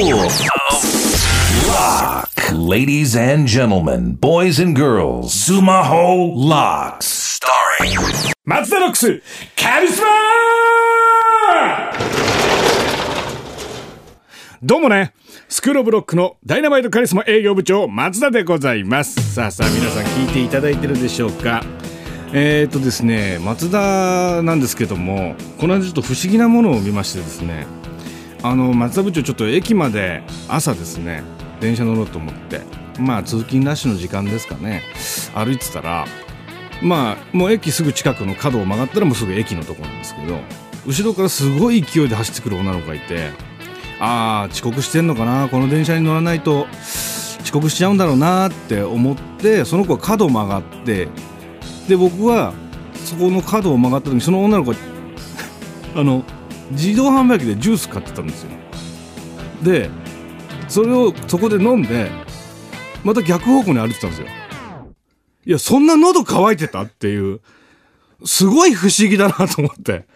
Lock. Ladies and gentlemen, boys and girls, Sumaho Locks. Starring 松田ロックスカリスマどうもねスクーブロックのダイナマイトカリスマ営業部長松田でございますさあさあ皆さん聞いていただいてるでしょうかえー、とですね松田なんですけどもこの間ちょっと不思議なものを見ましてですねあの松田部長ちょっと駅まで朝ですね電車乗ろうと思ってまあ通勤ラッシュの時間ですかね歩いてたらまあもう駅すぐ近くの角を曲がったらもうすぐ駅のところなんですけど後ろからすごい勢いで走ってくる女の子がいてああ遅刻してんのかなこの電車に乗らないと遅刻しちゃうんだろうなって思ってその子は角を曲がってで僕はそこの角を曲がった時にその女の子 あの自動販売機でジュース買ってたんですよ。でそれをそこで飲んでまた逆方向に歩いてたんですよ。いやそんな喉乾いてたっていうすごい不思議だなと思って。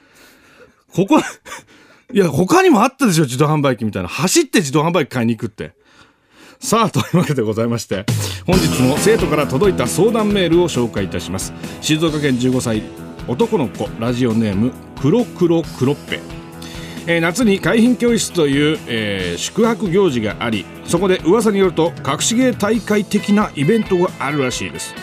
ここいや他にもあったでしょ自動販売機みたいな。走って自動販売機買いに行くって。さあというわけでございまして本日も生徒から届いた相談メールを紹介いたします。静岡県15歳男の子ラジオネーム黒黒黒っぺ。えー夏に海浜教室という、えー宿泊行事がありそこで噂によると隠し芸大会的なイベントがあるらしいです。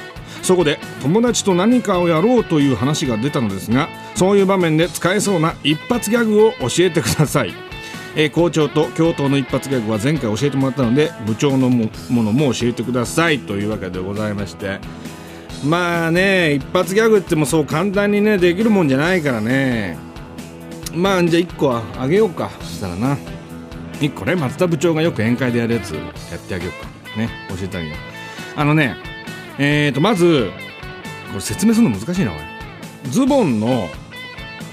そこで友達と何かをやろうという話が出たのですがそういう場面で使えそうな一発ギャグを教えてください、えー校長と教頭の一発ギャグは前回教えてもらったので部長のもものも教えてくださいというわけでございまして。まあね一発ギャグってもそう簡単にねできるもんじゃないからね。まあじゃあ1個はあげようか。そしたらな。1個ね松田部長がよく宴会でやるやつやってあげようか。ね教えてあげよう。あのねえーとまずこれ説明するの難しいなこれズボンの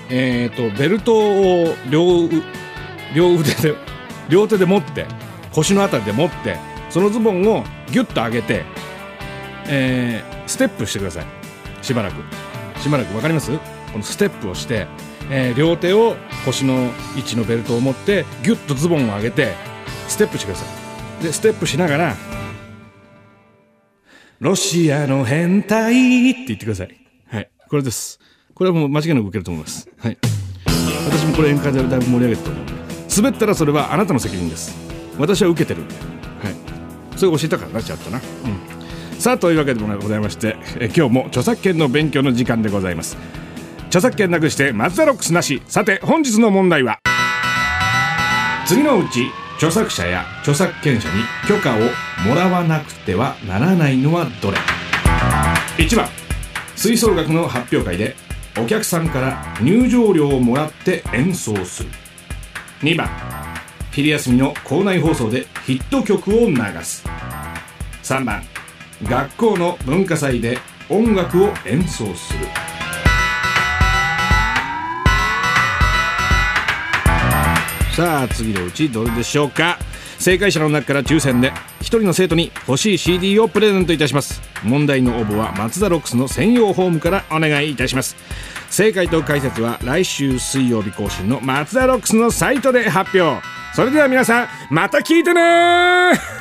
えーとベルトを両両腕で 両手で持って腰のあたりで持ってそのズボンをギュッと上げてえーステップしてください。しばらく。しばらく。わかります？このステップをして、えー両手を腰の位置のベルトを持ってギュッとズボンを上げてステップしてください。でステップしながら「ロシアの変態」って言ってください。はい。これです。これはもう間違いなく受けると思います。はい。私もこれ宴会でだいぶ盛り上げてたと思う滑ったらそれはあなたの責任です。私は受けてるんで。はい。それ教えたからなちゃんとな。うん。さあというわけでもございましてえ今日も著作権の勉強の時間でございます著作権なくしてマツダロックスなし。さて本日の問題は。次のうち著作者や著作権者に許可をもらわなくてはならないのはどれ？1番。吹奏楽の発表会でお客さんから入場料をもらって演奏する。2番。昼休みの校内放送でヒット曲を流す。3番。学校の文化祭で音楽を演奏する。さあ次のうちどれでしょうか。正解者の中から抽選で1人の生徒に欲しい CD をプレゼントいたします。問題の応募は松田ロックスの専用ホームからお願いいたします。正解と解説は来週水曜日更新の松田ロックスのサイトで発表。それでは皆さんまた聞いてね